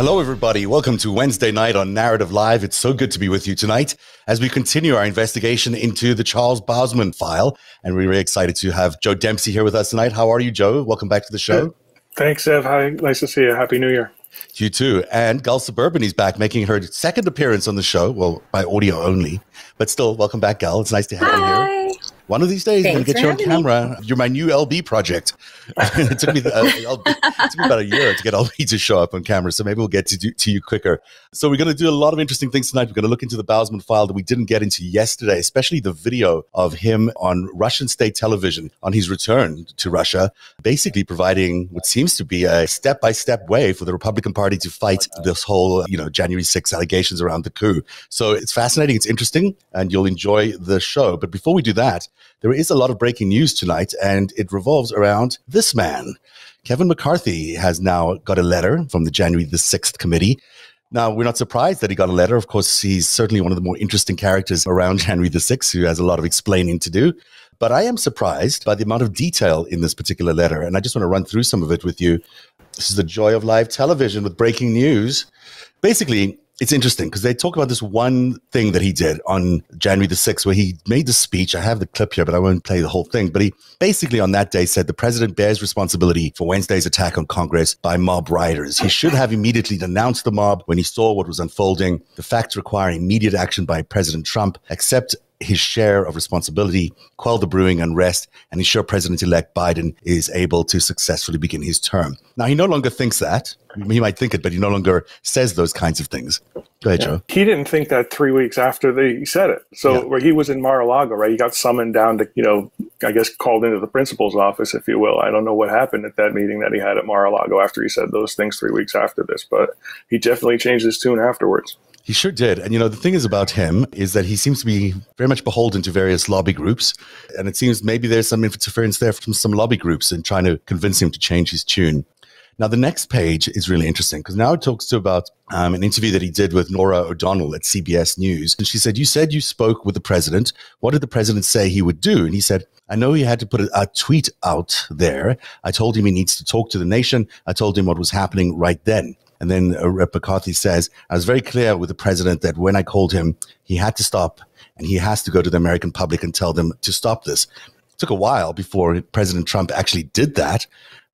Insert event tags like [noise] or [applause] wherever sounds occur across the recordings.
Hello, everybody. Welcome to Wednesday night on Narativ Live. It's so good to be with you tonight as we continue our investigation into the Charles Bausman file. And we're really excited to have Joe Dempsey here with us tonight. How are you, Joe? Welcome back to the show. Thanks, Ev. Hi. Nice to see you. Happy New Year. You too. And Gal Suburban is back making her second appearance on the show. Well, by audio only, but still, welcome back, Gal. It's nice to have Hi. you here. One of these days, I'm going to get you on having me. camera. You're my new LB project. [laughs] it, took me, uh, LB, it took me about a year to get LB to show up on camera, so maybe we'll get to, do, to you quicker. So we're going to do a lot of interesting things tonight. We're going to look into the Bausman file that we didn't get into yesterday, especially the video of him on Russian state television on his return to Russia, basically providing what seems to be a step-by-step way for the Republican Party to fight this whole, you know, January 6 allegations around the coup. So it's fascinating, it's interesting, and you'll enjoy the show. But before we do that, there is a lot of breaking news tonight, and it revolves around this man. Kevin McCarthy has now got a letter from the January the 6th committee. Now, we're not surprised that he got a letter. Of course, he's certainly one of the more interesting characters around [laughs] January the 6th who has a lot of explaining to do. But I am surprised by the amount of detail in this particular letter. And I just want to run through some of it with you. This is the joy of live television with breaking news. Basically, it's interesting because they talk about this one thing that he did on January the 6th, where he made the speech. I have the clip here, but I won't play the whole thing. But he basically on that day said the president bears responsibility for Wednesday's attack on Congress by mob rioters. He should have immediately denounced the mob when he saw what was unfolding. The facts require immediate action by President Trump, accept his share of responsibility, quell the brewing unrest, and ensure President elect Biden is able to successfully begin his term. Now, he no longer thinks that. He might think it, but he no longer says those kinds of things. Go ahead, Joe. He didn't think that three weeks after they said it. So Yeah. where he was in Mar-a-Lago, right? He got summoned down to, you know, I guess called into the principal's office, if you will. I don't know what happened at that meeting that he had at Mar-a-Lago after he said those things three weeks after this, but he definitely changed his tune afterwards. He sure did. And you know, the thing is about him is that he seems to be very much beholden to various lobby groups. And it seems maybe there's some interference there from some lobby groups in trying to convince him to change his tune. Now, the next page is really interesting because now it talks to about um, an interview that he did with Norah O'Donnell at CBS News. And she said, You said you spoke with the president. What did the president say he would do? And he said, I know he had to put a, a tweet out there. I told him he needs to talk to the nation. I told him what was happening right then. And then uh, Rep. McCarthy says, I was very clear with the president that when I called him, he had to stop and he has to go to the American public and tell them to stop this. It took a while before President Trump actually did that.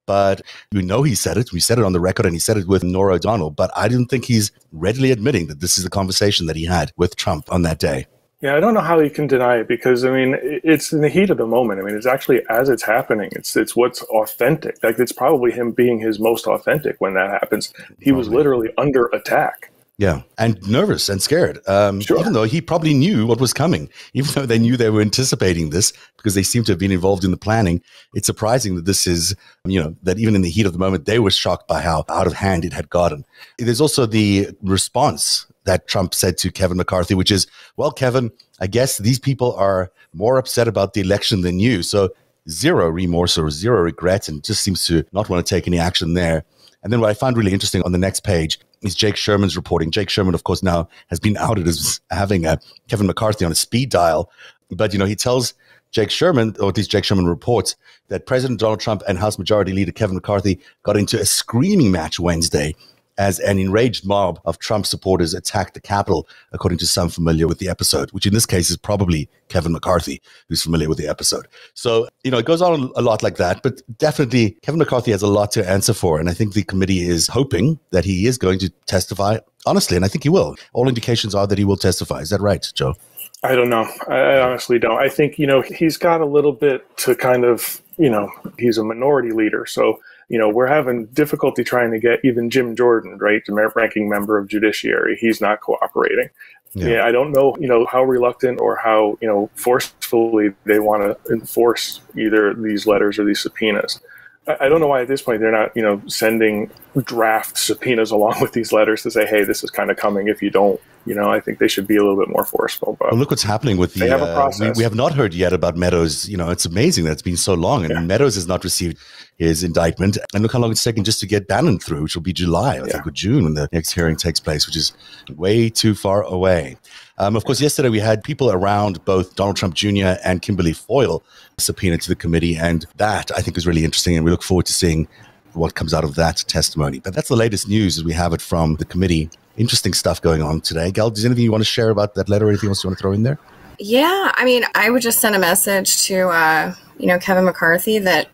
But we know he said it. We said it on the record and he said it with Norah O'Donnell. But I didn't think he's readily admitting that this is the conversation that he had with Trump on that day. Yeah, I don't know how you can deny it because I mean it's in the heat of the moment. I mean, it's actually as it's happening. It's it's what's authentic. Like it's probably him being his most authentic when that happens. He was literally under attack. Yeah, and nervous and scared. Um, Sure. Even though he probably knew what was coming, even though they knew they were anticipating this because they seem to have been involved in the planning. It's surprising that this is, you know, that even in the heat of the moment, they were shocked by how out of hand it had gotten. There's also the response that Trump said to Kevin McCarthy, which is, well, Kevin, I guess these people are more upset about the election than you. So zero remorse or zero regret and just seems to not want to take any action there. And then what I find really interesting on the next page is Jake Sherman's reporting. Jake Sherman, of course, now has been outed as having a Kevin McCarthy on a speed dial. But, you know, he tells Jake Sherman, or at least Jake Sherman reports, that President Donald Trump and House Majority Leader Kevin McCarthy got into a screaming match Wednesday as an enraged mob of Trump supporters attacked the Capitol, according to some familiar with the episode, which in this case is probably Kevin McCarthy, who's familiar with the episode. So, you know, it goes on a lot like that, but definitely Kevin McCarthy has a lot to answer for. And I think the committee is hoping that he is going to testify honestly, and I think he will. All indications are that he will testify. Is that right, Joe? I don't know. I, honestly don't. I think, you know, he's got a little bit to kind of, you know, he's a minority leader. So, you know, we're having difficulty trying to get even Jim Jordan, right, the ranking member of Judiciary. He's not cooperating. Yeah. Yeah. I don't know, you know, how reluctant or how, you know, forcefully they want to enforce either these letters or these subpoenas. I I don't know why at this point they're not, you know, sending draft subpoenas along [laughs] with these letters to say, hey, this is kind of coming if you don't. You know, I think they should be a little bit more forceful. But Well, look what's happening with the. They have a uh, we, process. we have not heard yet about Meadows. You know, it's amazing that it's been so long, and Yeah. Meadows has not received his indictment. And look how long it's taken just to get Bannon through, which will be July, I Yeah. think, or June when the next hearing takes place, which is way too far away. Um, of course, yesterday we had people around both Donald Trump Jr. and Kimberly Foyle subpoenaed to the committee, and that I think is really interesting, and we look forward to seeing what comes out of that testimony. But that's the latest news as we have it from the committee. Interesting stuff going on today. Gal, does anything you want to share about that letter? Anything else you want to throw in there? Yeah, I mean, I would just send a message to, uh, you know, Kevin McCarthy that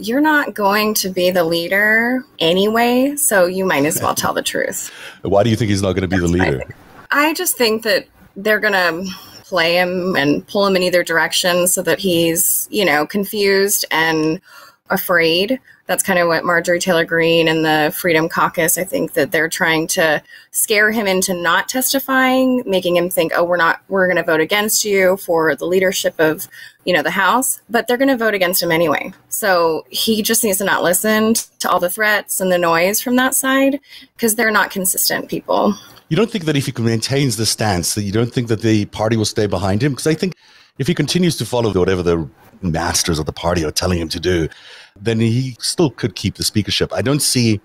you're not going to be the leader anyway, so you might as well tell the truth. Why do you think he's not going to be That's the leader? I just think that they're going to play him and pull him in either direction so that he's, you know, confused and afraid. That's kind of what Marjorie Taylor Greene and the Freedom Caucus, I think that they're trying to scare him into not testifying, making him think, oh, we're not, we're going to vote against you for the leadership of, you know, the House, but they're going to vote against him anyway. So he just needs to not listen to all the threats and the noise from that side because they're not consistent people. You don't think that if he maintains the stance, that you don't think that the party will stay behind him? Because I think if he continues to follow whatever the masters of the party are telling him to do, then he still could keep the speakership. I don't see,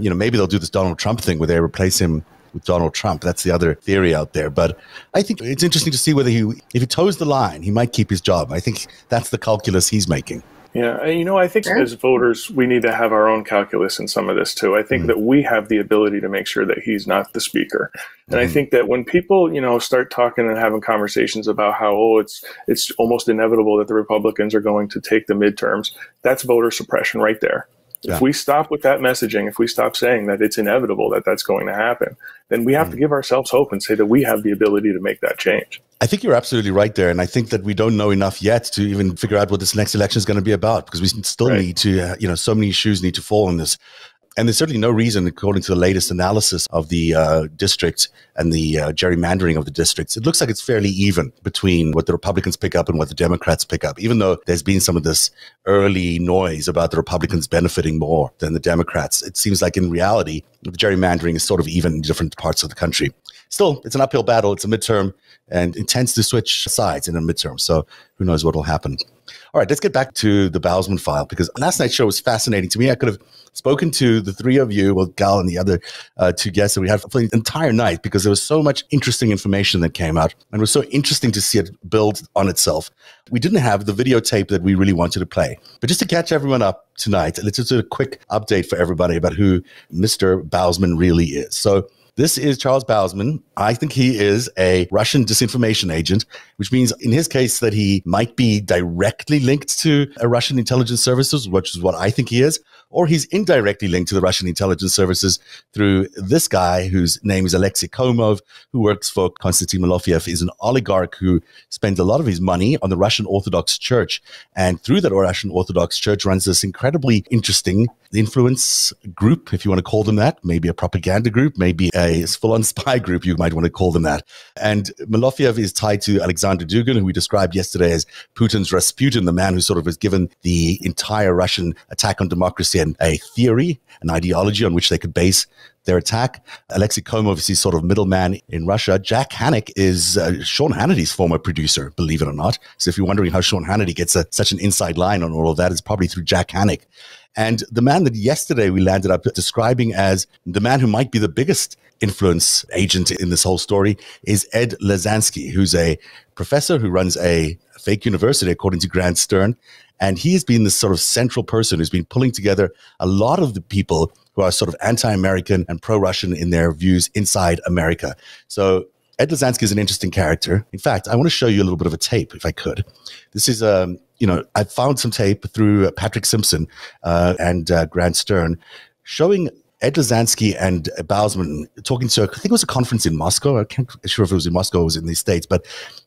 you know, maybe they'll do this Donald Trump thing where they replace him with Donald Trump. That's the other theory out there. But I think it's interesting to see whether he, if he toes the line, he might keep his job. I think that's the calculus he's making. Yeah, you know, I think sure. as voters, we need to have our own calculus in some of this too. I think mm-hmm. that we have the ability to make sure that he's not the speaker, and mm-hmm. I think that when people, you know, start talking and having conversations about how oh, it's it's almost inevitable that the Republicans are going to take the midterms, that's voter suppression right there. Yeah. If we stop with that messaging, if we stop saying that it's inevitable that that's going to happen, then we have mm-hmm. to give ourselves hope and say that we have the ability to make that change. I think you're absolutely right there. And I think that we don't know enough yet to even figure out what this next election is going to be about because we still right. need to, uh, you know, so many shoes need to fall on this. And there's certainly no reason, according to the latest analysis of the uh, district and the uh, gerrymandering of the districts, it looks like it's fairly even between what the Republicans pick up and what the Democrats pick up, even though there's been some of this early noise about the Republicans benefiting more than the Democrats. It seems like in reality, the gerrymandering is sort of even in different parts of the country. Still, it's an uphill battle. It's a midterm and it tends to switch sides in a midterm. So who knows what will happen. All right, let's get back to the Bausman file because last night's show was fascinating to me. I could have spoken to the three of you, well, Gal and the other uh, two guests that we had for the entire night because there was so much interesting information that came out and it was so interesting to see it build on itself. We didn't have the videotape that we really wanted to play. But just to catch everyone up tonight, let's just do a quick update for everybody about who Mr. Bausman really is. So this is Charles Bausman. I think he is a Russian disinformation agent, which means in his case that he might be directly linked to a Russian intelligence services, which is what I think he is, or he's indirectly linked to the Russian intelligence services through this guy whose name is Alexei Komov, who works for Konstantin Malofeev, is an oligarch who spends a lot of his money on the Russian Orthodox Church. And through that Russian Orthodox Church runs this incredibly interesting influence group, if you want to call them that, maybe a propaganda group, maybe a full-on [laughs] spy group, you might want to call them that. And Malofeev is tied to Alexander Dugin, who we described yesterday as Putin's Rasputin, the man who sort of was given the entire Russian attack on democracy a theory, an ideology on which they could base their attack. Alexei Komov is sort of middleman in Russia. Jack Hanick is uh, Sean Hannity's former producer, believe it or not. So if you're wondering how Sean Hannity gets a, such an inside line on all of that, it's probably through Jack Hanick. And the man that yesterday we landed up describing as the man who might be the biggest influence agent in this whole story is Ed Lozansky, who's a professor who runs a fake university, according to Grant Stern. And he has been this sort of central person who's been pulling together a lot of the people who are sort of anti American and pro Russian in their views inside America. So Ed Lozansky is an interesting character. In fact, I want to show you a little bit of a tape, if I could. This is, um, you know, I found some tape through Patrick Simpson uh, and uh, Grant Stern showing Ed Lozansky and Bausman talking to, I think it was a conference in Moscow. I can't sure if it was in Moscow or it was in the States, but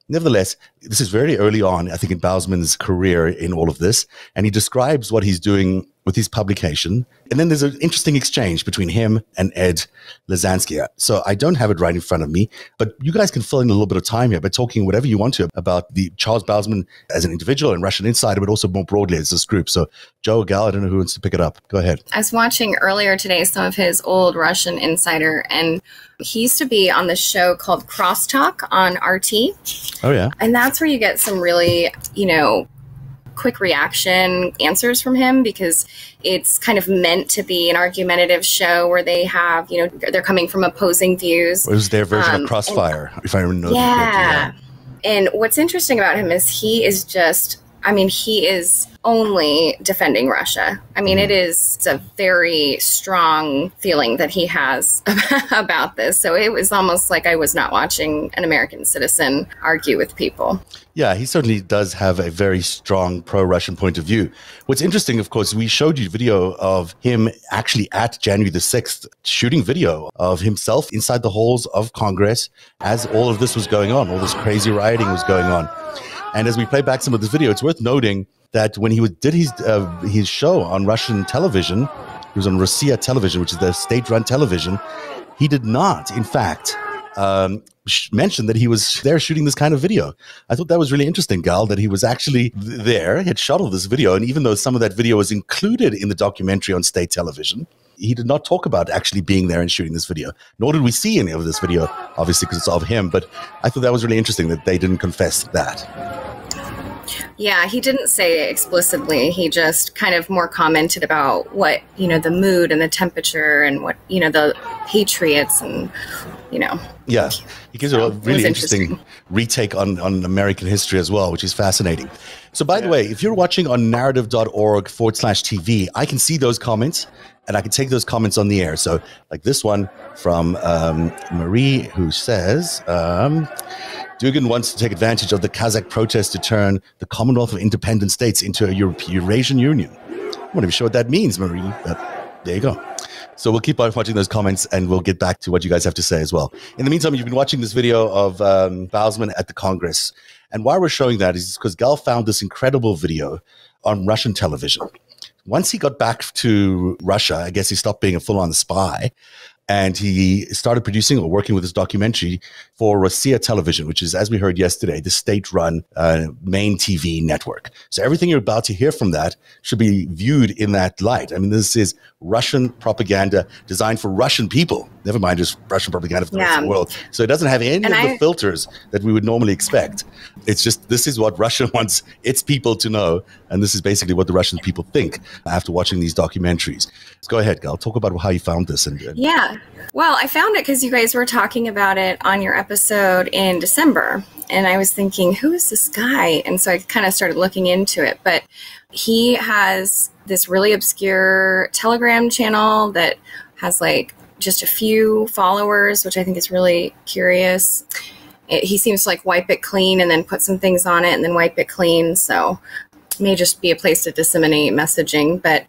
nevertheless, this is very early on, I think, in Bausman's career in all of this. And he describes what he's doing with his publication. And then there's an interesting exchange between him and Ed Lozansky. So I don't have it right in front of me, but you guys can fill in a little bit of time here by talking whatever you want to about the Charles Bausman as an individual and Russian insider, but also more broadly as this group. So Joe Gal, I don't know who wants to pick it up. Go ahead. I was watching earlier today some of his old Russian insider and he used to be on this show called Crosstalk on RT. Oh yeah. And that's where you get some really, you know, quick reaction answers from him because it's kind of meant to be an argumentative show where they have, you know, they're coming from opposing views. It was their version um, of Crossfire, and, if I remember. Yeah. yeah. And what's interesting about him is he is just I mean, he is only defending Russia. I mean, it mm-hmm. is a very strong feeling that he has [laughs] about this. So it was almost like I was not watching an American citizen argue with people. Yeah, he certainly does have a very strong pro Russian point of view. What's interesting, of course, we showed you video of him actually at January the 6th shooting video of himself inside the halls of Congress as all of this was going on, all this crazy rioting was going on. And as we play back some of this video, it's worth noting that when he did his, uh, his show on Russian television, he was on Rossiya television, which is the state run television, he did not, in fact, um, mentioned that he was there shooting this kind of video. I thought that was really interesting, Gal, that he was actually there, he had shot all this video. And even though some of that video was included in the documentary on state television, he did not talk about actually being there and shooting this video. Nor did we see any of this video, obviously, because it's of him. But I thought that was really interesting that they didn't confess that. Yeah, he didn't say it explicitly. He just kind of more commented about what, you know, the mood and the temperature and what, you know, the patriots and you know. Yeah, he gives a really interesting, interesting, retake on, on American history as well, which is fascinating. So, by yeah. the way, if you're watching on narativ.org forward slash TV, I can see those comments and I can take those comments on the air. So, like this one from um, Marie, who says, um, Dugin wants to take advantage of the Kazakh protest to turn the Commonwealth of Independent States into a Europe- Eurasian Union. I'm not even sure what that means, Marie, but there you go. So we'll keep on watching those comments and we'll get back to what you guys have to say as well. In the meantime, you've been watching this video of um, Bausman at the Congress. And why we're showing that is because Gal found this incredible video on Russian television. Once he got back to Russia, I guess he stopped being a full on spy and he started producing or working with this documentary for Rossiya Television, which is, as we heard yesterday, the state-run uh, main TV network. So everything you're about to hear from that should be viewed in that light. I mean, this is Russian propaganda designed for Russian people. Never mind just Russian propaganda for the yeah. rest of the world. So it doesn't have any and of I, the filters that we would normally expect. It's just this is what Russia [laughs] wants its people to know, and this is basically what the Russian people think after watching these documentaries. Let's go ahead, Gal. Talk about how you found this. And, and yeah, well, I found it because you guys were talking about it on your episode in December, and I was thinking, who is this guy? And so I kind of started looking into it, but he has this really obscure Telegram channel that has like just a few followers, which I think is really curious. It, he seems to like wipe it clean and then put some things on it and then wipe it clean. So it may just be a place to disseminate messaging. But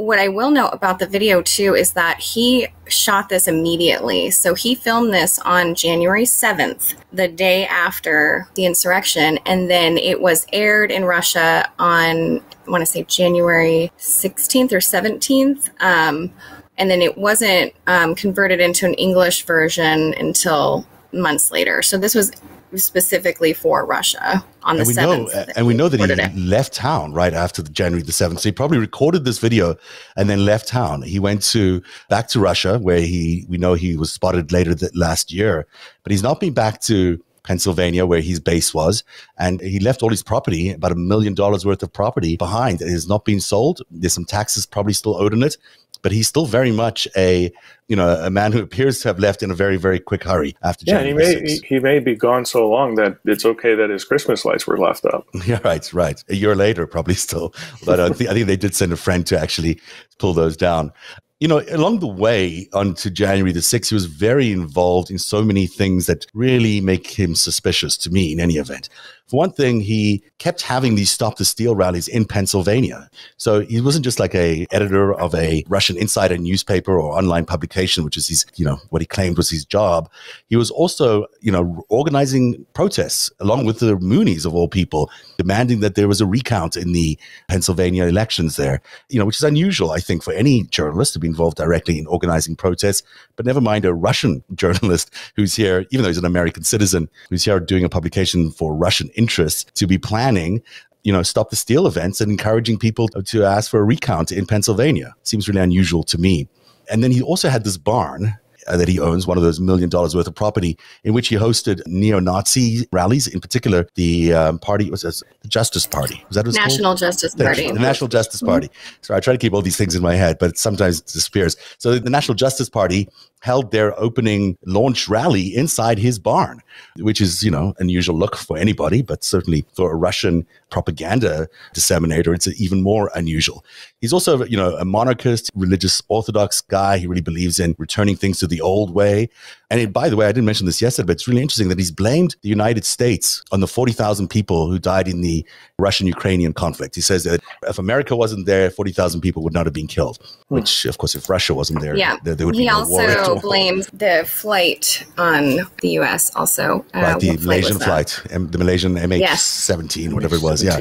what I will note about the video too is that he shot this immediately. So he filmed this on January 7th, the day after the insurrection, and then it was aired in Russia on, I want to say January 16th or 17th. Um, and then it wasn't um, converted into an English version until months later. So this was specifically for Russia on the and we 7th. Know, and we know that he it. left town right after the January the 7th. So he probably recorded this video and then left town. He went to back to Russia where he we know he was spotted later that last year, but he's not been back to Pennsylvania, where his base was. And he left all his property, about a million dollars worth of property behind. It has not been sold. There's some taxes probably still owed on it but he's still very much a you know a man who appears to have left in a very very quick hurry after. January. Yeah, he may he, he, may be gone so long that it's okay that his Christmas lights were left up. [laughs] Yeah, right, right. A year later, probably still, but uh, I think they did send a friend to actually pull those down you know, along the way onto January the 6th, he was very involved in so many things that really make him suspicious to me in any event. For one thing, he kept having these stop the steal rallies in Pennsylvania. So he wasn't just like a editor of a Russia Insider newspaper or online publication, which is his, you know, what he claimed was his job. He was also, you know, organizing protests along with the Moonies of all people, demanding that there was a recount in the Pennsylvania elections there, you know, which is unusual, I think, for any journalist to be involved directly in organizing protests. But never mind a Russian [laughs] journalist who's here, even though he's an American citizen, who's here doing a publication for Russian interests to be planning you know, stop the steal events and encouraging people to ask for a recount in Pennsylvania. Seems really unusual to me. And then he also had this barn uh, that he owns, one of those million dollars worth of property, in which he hosted neo-Nazi rallies. In particular, the um, party was the Justice Party. Was that what National Justice Party? The, the National Justice Party. Mm-hmm. So I try to keep all these things in my head, but it sometimes it disappears. So the National Justice Party held their opening launch rally inside his barn, which is, you know, unusual look for anybody, but certainly for a Russian propaganda disseminator, it's even more unusual. He's also, you know, a monarchist, religious Orthodox guy. He really believes in returning things to the old way. And it, by the way, I didn't mention this yesterday, but it's really interesting that he's blamed the United States on the 40,000 people who died in the Russian Ukrainian conflict. He says that if America wasn't there, 40,000 people would not have been killed, hmm. which, of course, if Russia wasn't there, yeah. there, there would he be no also [laughs] blamed the flight on the U.S. also. Uh, right, the Malaysian flight, the Malaysian MH17, yes. whatever it was. Yeah.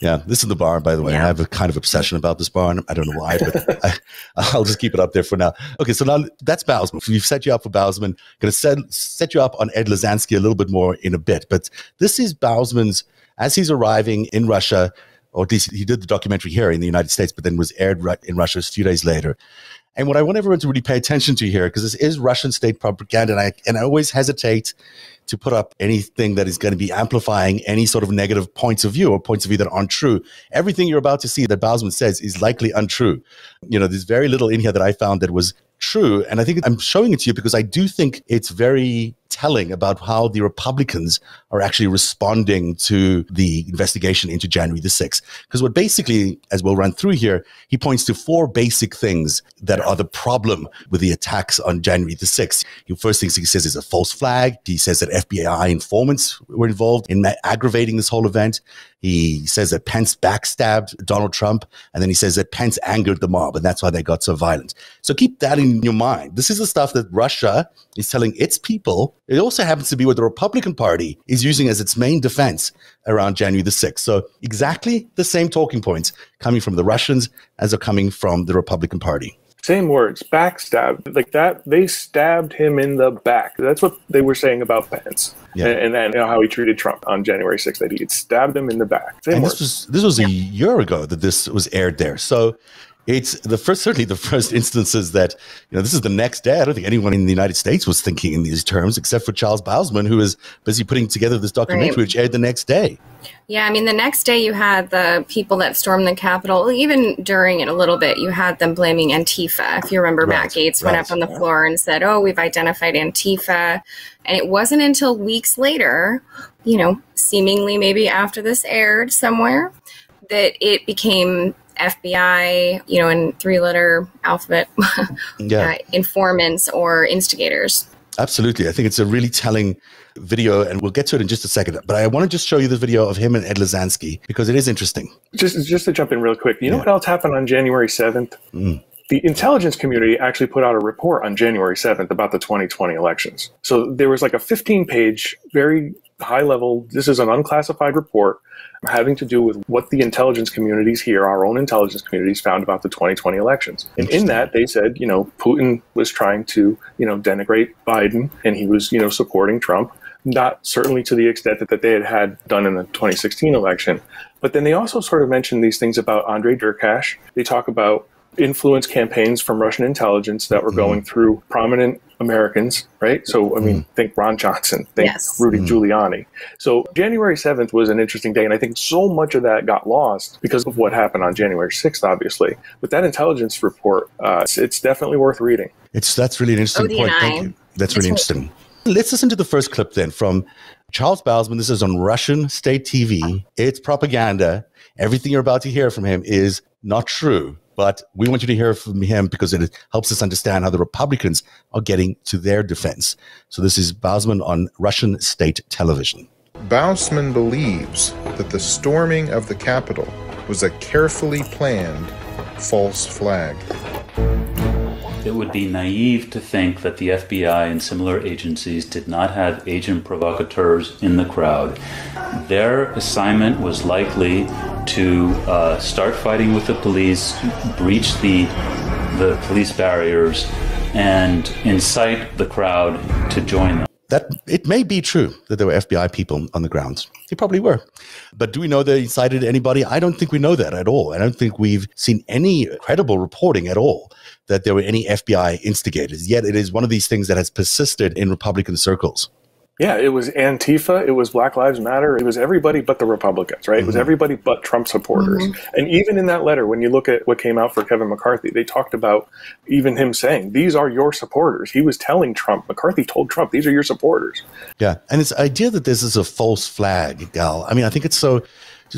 Yeah, this is the barn, by the way. Yeah. I have a kind of obsession about this barn. I don't know why, but [laughs] I, will just keep it up there for now. Okay, so now that's Bausman. We've set you up for Bausman. Going to set, set you up on Ed Lozansky a little bit more in a bit. But this is Bausman's, as he's arriving in Russia, or at least he did the documentary here in the United States, but then was aired in Russia a few days later. And what I want everyone to really pay attention to here, because this is Russian state propaganda, and I, and I always hesitate to put up anything that is going to be amplifying any sort of negative points of view or points of view that aren't true. Everything you're about to see that Bausman says is likely untrue. You know, there's very little in here that I found that was true. And I think I'm showing it to you because I do think it's very telling about how the Republicans are actually responding to the investigation into January the 6th. Because what basically, as we'll run through here, he points to four basic things that are the problem with the attacks on January the 6th. The first things he says is a false flag. He says that FBI informants were involved in aggravating this whole event. He says that Pence backstabbed Donald Trump, and then he says that Pence angered the mob, and that's why they got so violent. So keep that in your mind. This is the stuff that Russia is telling its people. It also happens to be what the Republican Party is using as its main defense around January the 6th. So exactly the same talking points coming from the Russians as are coming from the Republican Party. Same words, backstab. Like that, they stabbed him in the back. That's what they were saying about Pence. Yeah. And, then you know, how he treated Trump on January 6th, that he had stabbed him in the back. Same and words. this was, this was a year ago that this was aired there. So it's the first, certainly the first instances that, you know, this is the next day. I don't think anyone in the United States was thinking in these terms, except for Charles Bausman, who was busy putting together this documentary, right. which aired the next day. Yeah, I mean, the next day you had the people that stormed the Capitol, even during it a little bit, you had them blaming Antifa. If you remember, right, Matt Gaetz right, went up on the floor and said, Oh, we've identified Antifa. And it wasn't until weeks later, you know, seemingly maybe after this aired somewhere, that it became FBI, you know, in three letter alphabet [laughs] yeah. uh, informants or instigators. Absolutely. I think it's a really telling video, and we'll get to it in just a second. But I want to just show you the video of him and Ed Lozansky because it is interesting. Just, just to jump in real quick, you yeah. know what else happened on January 7th? Mm. The intelligence community actually put out a report on January 7th about the 2020 elections. So there was like a 15 page, very high level, this is an unclassified report having to do with what the intelligence communities here, our own intelligence communities, found about the 2020 elections. And in that, they said, you know, Putin was trying to, you know, denigrate Biden and he was, you know, supporting Trump. Not certainly to the extent that, that they had had done in the 2016 election. But then they also sort of mentioned these things about Andre Derkach. They talk about influence campaigns from Russian intelligence that were mm-hmm. going through prominent Americans, right? So, I mean, mm. think Ron Johnson, think yes. Rudy mm. Giuliani. So, January 7th was an interesting day. And I think so much of that got lost because of what happened on January 6th, obviously. But that intelligence report, uh, it's, it's, definitely worth reading. It's That's really an interesting ODNI. point. Thank you. That's really interesting. Let's listen to the first clip then from Charles Bausman. This is on Russian state TV. It's propaganda. Everything you're about to hear from him is not true. But we want you to hear from him because it helps us understand how the Republicans are getting to their defense. So this is Bausman on Russian state television. Bausman believes that the storming of the Capitol was a carefully planned false flag. It would be naive to think that the FBI and similar agencies did not have agent provocateurs in the crowd. Their assignment was likely to uh, start fighting with the police, breach the the police barriers, and incite the crowd to join them. That it may be true that there were FBI people on the ground. They probably were. But do we know they incited anybody? I don't think we know that at all. I don't think we've seen any credible reporting at all that there were any FBI instigators. Yet it is one of these things that has persisted in Republican circles. Yeah, it was Antifa, it was Black Lives Matter, it was everybody but the Republicans, right? Mm-hmm. It was mm-hmm. everybody but Trump supporters. Mm-hmm. And even in that letter, when you look at what came out for Kevin McCarthy, they talked about even him saying, These are your supporters. He was telling Trump, McCarthy told Trump, These are your supporters. Yeah. And this idea that this is a false flag, Gal, I mean, I think it's so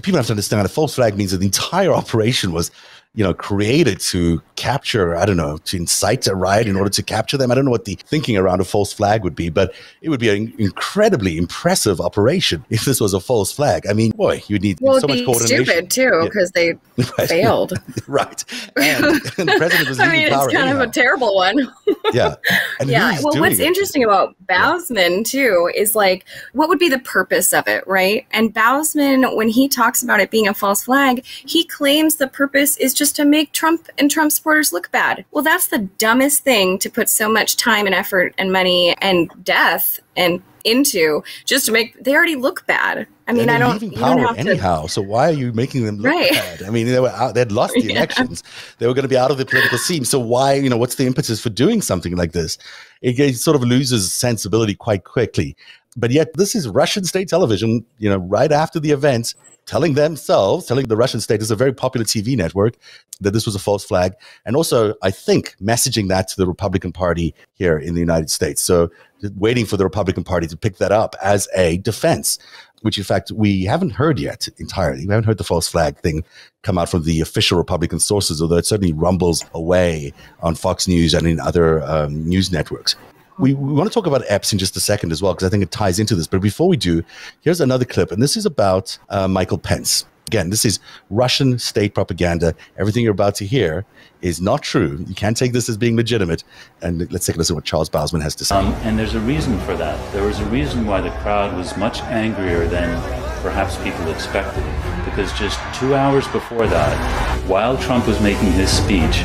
people have to understand a false flag means that the entire [laughs] operation was you know, created to capture, I don't know, to incite a riot in order to capture them. I don't know what the thinking around a false flag would be, but it would be an incredibly impressive operation [laughs] if this was a false flag. I mean, boy, you'd need well, so much coordination. stupid too, because yeah. they [laughs] right. failed. [laughs] right. And, and, the president was I mean, it's kind anyhow. of a terrible one. Yeah. [laughs] And yeah. Well, what's it. interesting about Bausman yeah. too is like, what would be the purpose of it, right? And Bausman, when he talks about it being a false flag, he claims the purpose is just to make Trump and Trump supporters look bad. Well, that's the dumbest thing to put so much time and effort and money and death and into just to make they already look bad. I mean, I don't. Leaving power don't anyhow. To, so why are you making them look right. bad? I mean, they were out, they'd [laughs] lost the yeah. elections. They were going to be out of the political scene. So why, you know, what's the impetus for doing something like this? It, it sort of loses sensibility quite quickly. But yet, this is Russian state television. You know, right after the event, telling themselves, telling the Russian state, is a very popular TV network, that this was a false flag. And also, I think, messaging that to the Republican Party here in the United States. So, waiting for the Republican Party to pick that up as a defense, which in fact we haven't heard yet entirely. We haven't heard the false flag thing come out from the official Republican sources, although it certainly rumbles away on Fox News and in other um, news networks. We, we want to talk about Epps in just a second as well, because I think it ties into this. But before we do, here's another clip, and this is about uh, Michael Pence. Again, this is Russian state propaganda. Everything you're about to hear is not true. You can't take this as being legitimate. And let's take a listen to what Charles Bausman has to say. Um, and there's a reason for that. There was a reason why the crowd was much angrier than perhaps people expected. Because just two hours before that, while Trump was making his speech,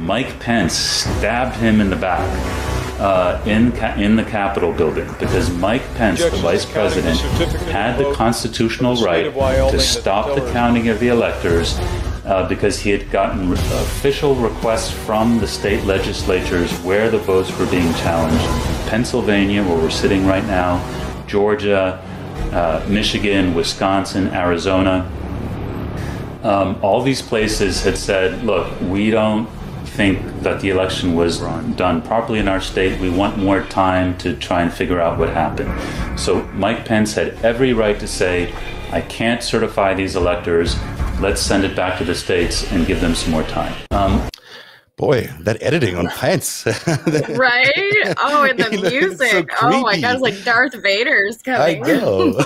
Mike Pence stabbed him in the back uh, in in the Capitol building because Mike Pence, the vice president, had the constitutional right to stop the counting of the electors uh, because he had gotten re- official requests from the state legislatures where the votes were being challenged. Pennsylvania, where we're sitting right now, Georgia, uh, Michigan, Wisconsin, Arizona. Um, all these places had said, look, we don't think that the election was done properly in our state. We want more time to try and figure out what happened. So Mike Pence had every right to say, I can't certify these electors. Let's send it back to the states and give them some more time. Um, Boy, that editing on Pants. [laughs] right? Oh, and the [laughs] music. So oh my god, it's like Darth Vader's coming. I know. [laughs]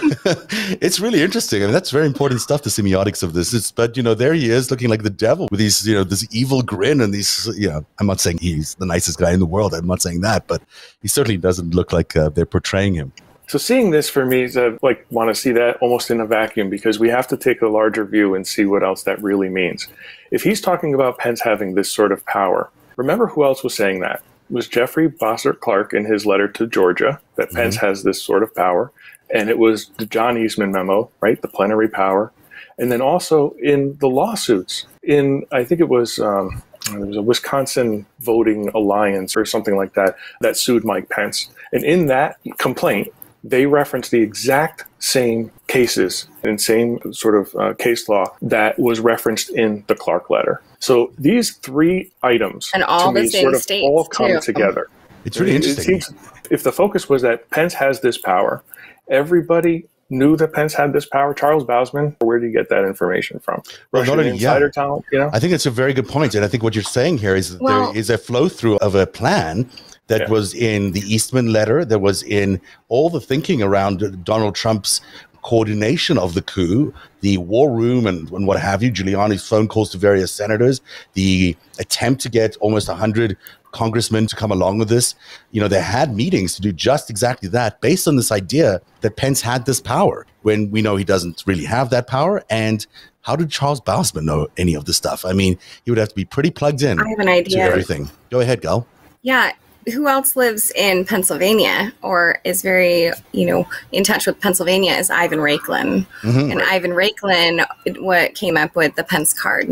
it's really interesting. I mean, that's very important stuff, the semiotics of this. It's, but you know, there he is looking like the devil with these, you know, this evil grin and these, you know, I'm not saying he's the nicest guy in the world. I'm not saying that, but he certainly doesn't look like uh, they're portraying him. So seeing this for me is I like want to see that almost in a vacuum because we have to take a larger view and see what else that really means. If he's talking about Pence having this sort of power, remember who else was saying that? It was Jeffrey Bossert Clark in his letter to Georgia that mm-hmm. Pence has this sort of power. And it was the John Eastman memo, right? The plenary power. And then also in the lawsuits, in I think it was um, there was a Wisconsin Voting Alliance or something like that that sued Mike Pence. And in that complaint, they reference the exact same cases and same sort of uh, case law that was referenced in the Clark letter. So these three items and all the me, same sort of states all come too. together. It's really interesting. It seems, if the focus was that Pence has this power, everybody knew that Pence had this power. Charles Bausman, where did you get that information from? Well, Russian insider yeah. talent, you know? I think it's a very good point, and I think what you're saying here is well, there is a flow through of a plan that yeah. was in the Eastman letter, that was in all the thinking around Donald Trump's coordination of the coup, the war room and, and what have you, Giuliani's phone calls to various senators, the attempt to get almost 100 congressmen to come along with this. You know, they had meetings to do just exactly that based on this idea that Pence had this power when we know he doesn't really have that power. And how did Charles Bausman know any of this stuff? I mean, he would have to be pretty plugged in. I have an idea. To everything. Go ahead, Gal. Yeah, who else lives in Pennsylvania or is very, you know, in touch with Pennsylvania is Ivan Raiklin. Mm-hmm. And Ivan Raiklin, what came up with the Pence card.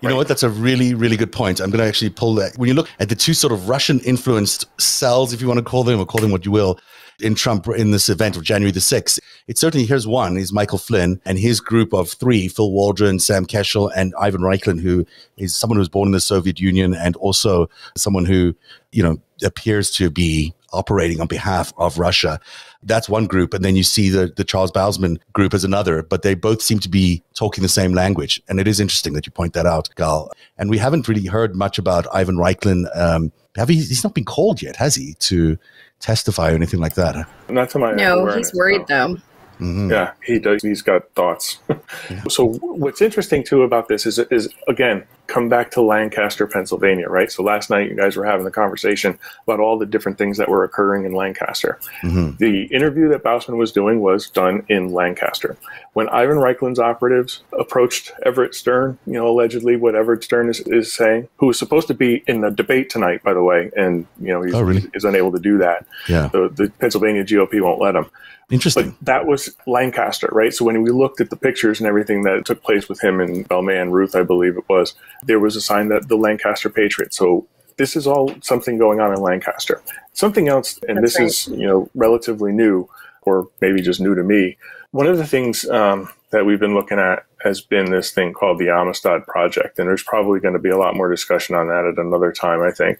You know what? That's a really, really good point. I'm going to actually pull that. When you look at the two sort of Russian influenced cells, if you want to call them, or call them what you will, in Trump in this event of January the 6th, it certainly, here's one, is Michael Flynn and his group of three, Phil Waldron, Sam Keshel, and Ivan Raiklin, who is someone who was born in the Soviet Union and also someone who, you know, appears to be operating on behalf of Russia. That's one group. And then you see the, the Charles Bausman group as another, but they both seem to be talking the same language. And it is interesting that you point that out, Gal. And we haven't really heard much about Ivan Raiklin. Um, have he, he's not been called yet, has he, to testify or anything like that? Not to my no, he's worried no. though. Mm-hmm. Yeah, he does. He's got thoughts. [laughs] so what's interesting too about this is, is again, come back to Lancaster, Pennsylvania, right? So last night you guys were having the conversation about all the different things that were occurring in Lancaster. Mm-hmm. The interview that Bausman was doing was done in Lancaster. When Ivan Raiklin's operatives approached Everett Stern, you know, allegedly what Everett Stern is, is saying, who was supposed to be in the debate tonight, by the way, and you know, he's, oh, really? he's unable to do that. Yeah. The, the Pennsylvania GOP won't let him. Interesting. But that was Lancaster, right? So when we looked at the pictures and everything that took place with him and Belman Ruth, I believe it was, there was a sign that the Lancaster Patriot. So this is all something going on in Lancaster. Something else, and That's this right. is you know relatively new, or maybe just new to me. One of the things um, that we've been looking at has been this thing called the Amistad Project, and there's probably going to be a lot more discussion on that at another time, I think.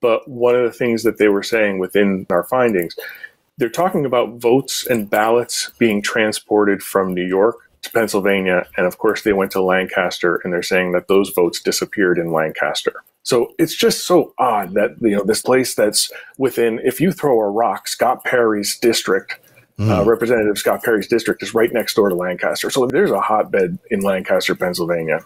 But one of the things that they were saying within our findings they're talking about votes and ballots being transported from New York to Pennsylvania. And of course, they went to Lancaster and they're saying that those votes disappeared in Lancaster. So it's just so odd that, you know, this place that's within, if you throw a rock, Scott Perry's district, mm. uh, Representative Scott Perry's district is right next door to Lancaster. So there's a hotbed in Lancaster, Pennsylvania.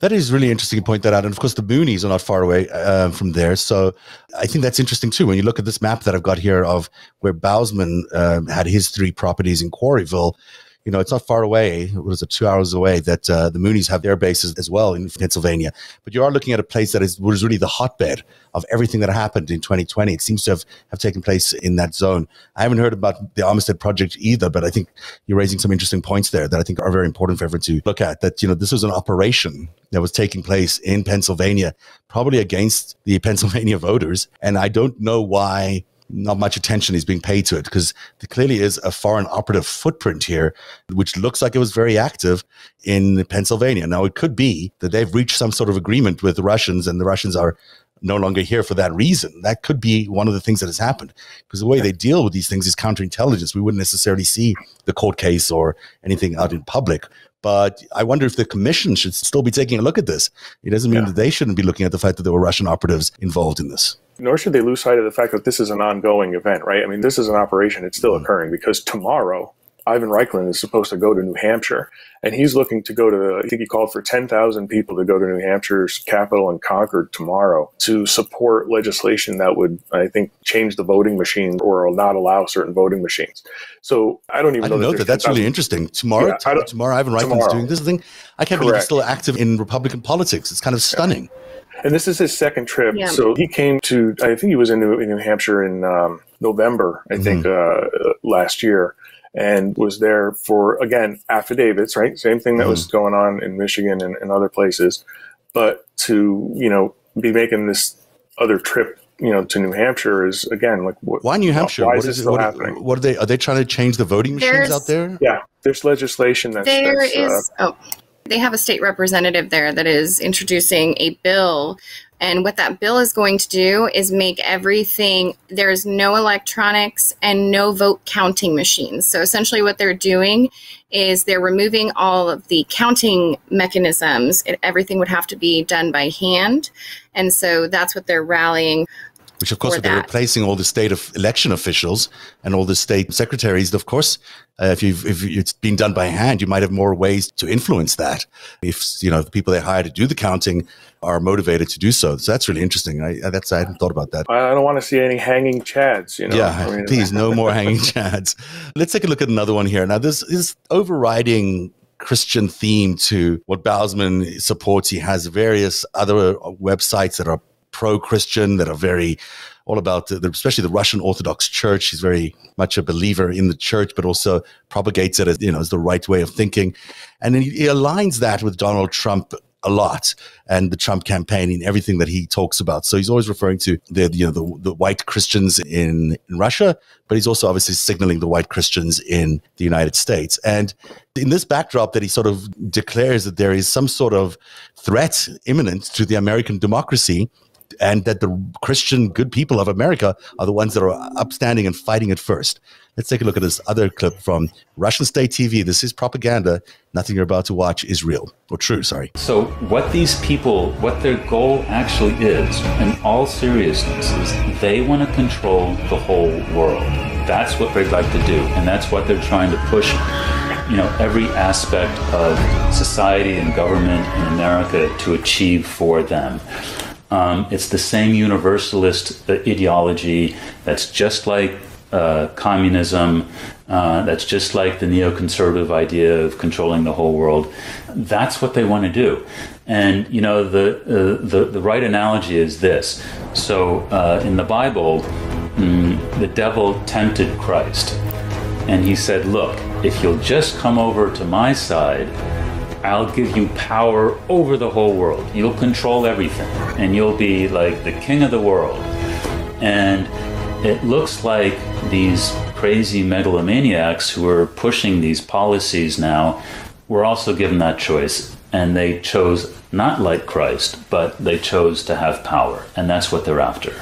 That is really interesting to point that out. And of course, the Moonies are not far away uh, from there. So I think that's interesting too. When you look at this map that I've got here of where Bausman uh, had his three properties in Quarryville, you know, it's not far away. It was two hours away that uh, the Moonies have their bases as well in Pennsylvania. But you are looking at a place that is was really the hotbed of everything that happened in 2020. It seems to have, have taken place in that zone. I haven't heard about the Amistad project either, but I think you're raising some interesting points there that I think are very important for everyone to look at. That you know, this was an operation that was taking place in Pennsylvania, probably against the [laughs] Pennsylvania voters, and I don't know why not much attention is being paid to it because there clearly is a foreign operative footprint here, which looks like it was very active in Pennsylvania. Now, it could be that they've reached some sort of agreement with the Russians and the Russians are no longer here for that reason. That could be one of the things that has happened because the way they deal with these things is counterintelligence. We wouldn't necessarily see the court case or anything out in public. But I wonder if the commission should still be taking a look at this. It doesn't mean yeah. that they shouldn't be looking at the fact that there were Russian operatives involved in this nor should they lose sight of the fact that this is an ongoing event, right? I mean, this is an operation; it's still mm-hmm. occurring because tomorrow Ivan Raiklin is supposed to go to New Hampshire, and he's looking to go to. I think he called for ten thousand people to go to New Hampshire's capital and Concord tomorrow to support legislation that would, I think, change the voting machines or not allow certain voting machines. So I don't even I know, know that. That's really interesting. Tomorrow, yeah, t- tomorrow, Ivan Raiklin is doing this thing. I can't Correct. believe he's still active in Republican politics. It's kind of stunning. Yeah. And this is his second trip. Yeah. So he came to, I think he was in New, in New Hampshire in um, November, I mm-hmm. think, uh, last year, and was there for, again, affidavits, right? Same thing that mm-hmm. was going on in Michigan and, and other places. But to, you know, be making this other trip you know to New Hampshire is again like what, why New Hampshire? Why is this still what, happening? What are they? Are they trying to change the voting machines there's, out there? Yeah, there's legislation that's there that's, is, uh, oh they have a state representative there that is introducing a bill. And what that bill is going to do is make everything, there's no electronics and no vote counting machines. So essentially, what they're doing is they're removing all of the counting mechanisms. It, everything would have to be done by hand. And so that's what they're rallying which of course, if they're replacing all the state of election officials and all the state secretaries, of course, uh, if you've if it's been done by hand, you might have more ways to influence that. If you know the people they hire to do the counting are motivated to do so, so that's really interesting. I that's I hadn't thought about that. I don't want to see any hanging chads. You know, yeah, I mean, please, no more [laughs] hanging chads. Let's take a look at another one here. Now, this is overriding Christian theme to what Bausman supports. He has various other websites that are pro-Christian that are very all about the, especially the Russian Orthodox Church. He's very much a believer in the church, but also propagates it as you know as the right way of thinking, and he, he aligns that with Donald Trump a lot and the Trump campaign and everything that he talks about. So he's always referring to the you know the, the white Christians in, in Russia, but he's also obviously signaling the white Christians in the United States. And in this backdrop that he sort of declares that there is some sort of threat imminent to the American democracy, and that the Christian good people of America are the ones that are upstanding and fighting it first. Let's take a look at this other clip from Russian state TV. This is propaganda. Nothing you're about to watch is real or true, sorry. So, what these people, what their goal actually is, in all seriousness, is they want to control the whole world. That's what they'd like to do, and that's what they're trying to push you know every aspect of society and government in America to achieve for them. Um, it's the same universalist uh, ideology that's just like uh, communism, uh, that's just like the neoconservative idea of controlling the whole world. That's what they want to do. And you know the uh, the the right analogy is this. So uh, in the Bible, mm, the devil tempted Christ, and he said, "Look, if you'll just come over to my side." I'll give you power over the whole world. You'll control everything, and you'll be like the king of the world. And it looks like these crazy megalomaniacs who are pushing these policies now were also given that choice. And they chose not like Christ, but they chose to have power. And that's what they're after.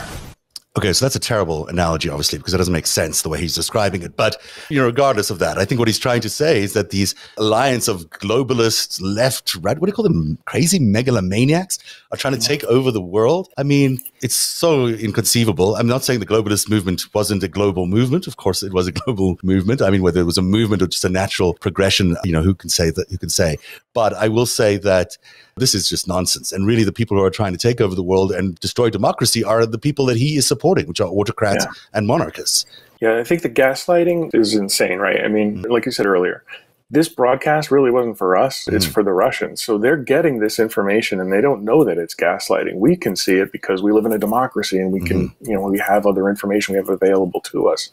Okay, so that's a terrible analogy, obviously, because it doesn't make sense the way he's describing it. But you know, regardless of that, I think what he's trying to say is that these alliance of globalists, left, right, what do you call them, crazy megalomaniacs, are trying to take over the world. I mean, it's so inconceivable. I'm not saying the globalist movement wasn't a global movement. Of course, it was a global movement. I mean, whether it was a movement or just a natural progression, you know, who can say that? Who can say? But I will say that this is just nonsense. And really, the people who are trying to take over the world and destroy democracy are the people that he is supporting, which are autocrats yeah. and monarchists. Yeah, I think the gaslighting is insane, right? I mean, like you said earlier, this broadcast really wasn't for us it's mm. for the russians so they're getting this information and they don't know that it's gaslighting we can see it because we live in a democracy and we can mm-hmm. you know we have other information we have available to us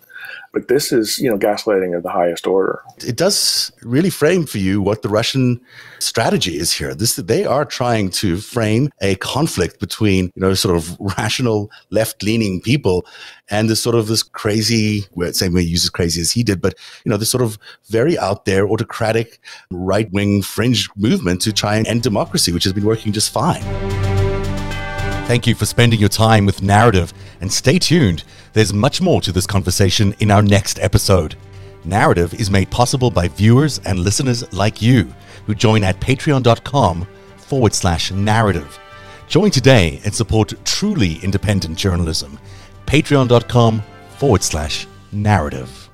but this is, you know, gaslighting of the highest order. It does really frame for you what the Russian strategy is here. This they are trying to frame a conflict between, you know, sort of rational left-leaning people and this sort of this crazy, well, same way he uses crazy as he did, but you know, this sort of very out there autocratic right-wing fringe movement to try and end democracy, which has been working just fine. Thank you for spending your time with Narativ and stay tuned. There's much more to this conversation in our next episode. Narativ is made possible by viewers and listeners like you who join at patreon.com forward slash narativ. Join today and support truly independent journalism. Patreon.com forward slash narativ.